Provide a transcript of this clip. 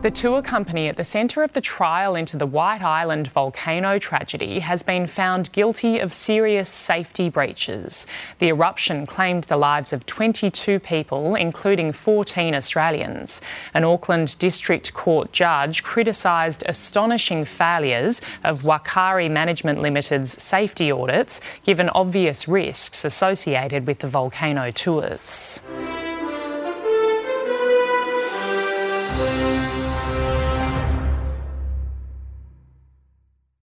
The tour company at the centre of the trial into the White Island volcano tragedy has been found guilty of serious safety breaches. The eruption claimed the lives of 22 people, including 14 Australians. An Auckland District Court judge criticised astonishing failures of Whakaari Management Limited's safety audits, given obvious risks associated with the volcano tours.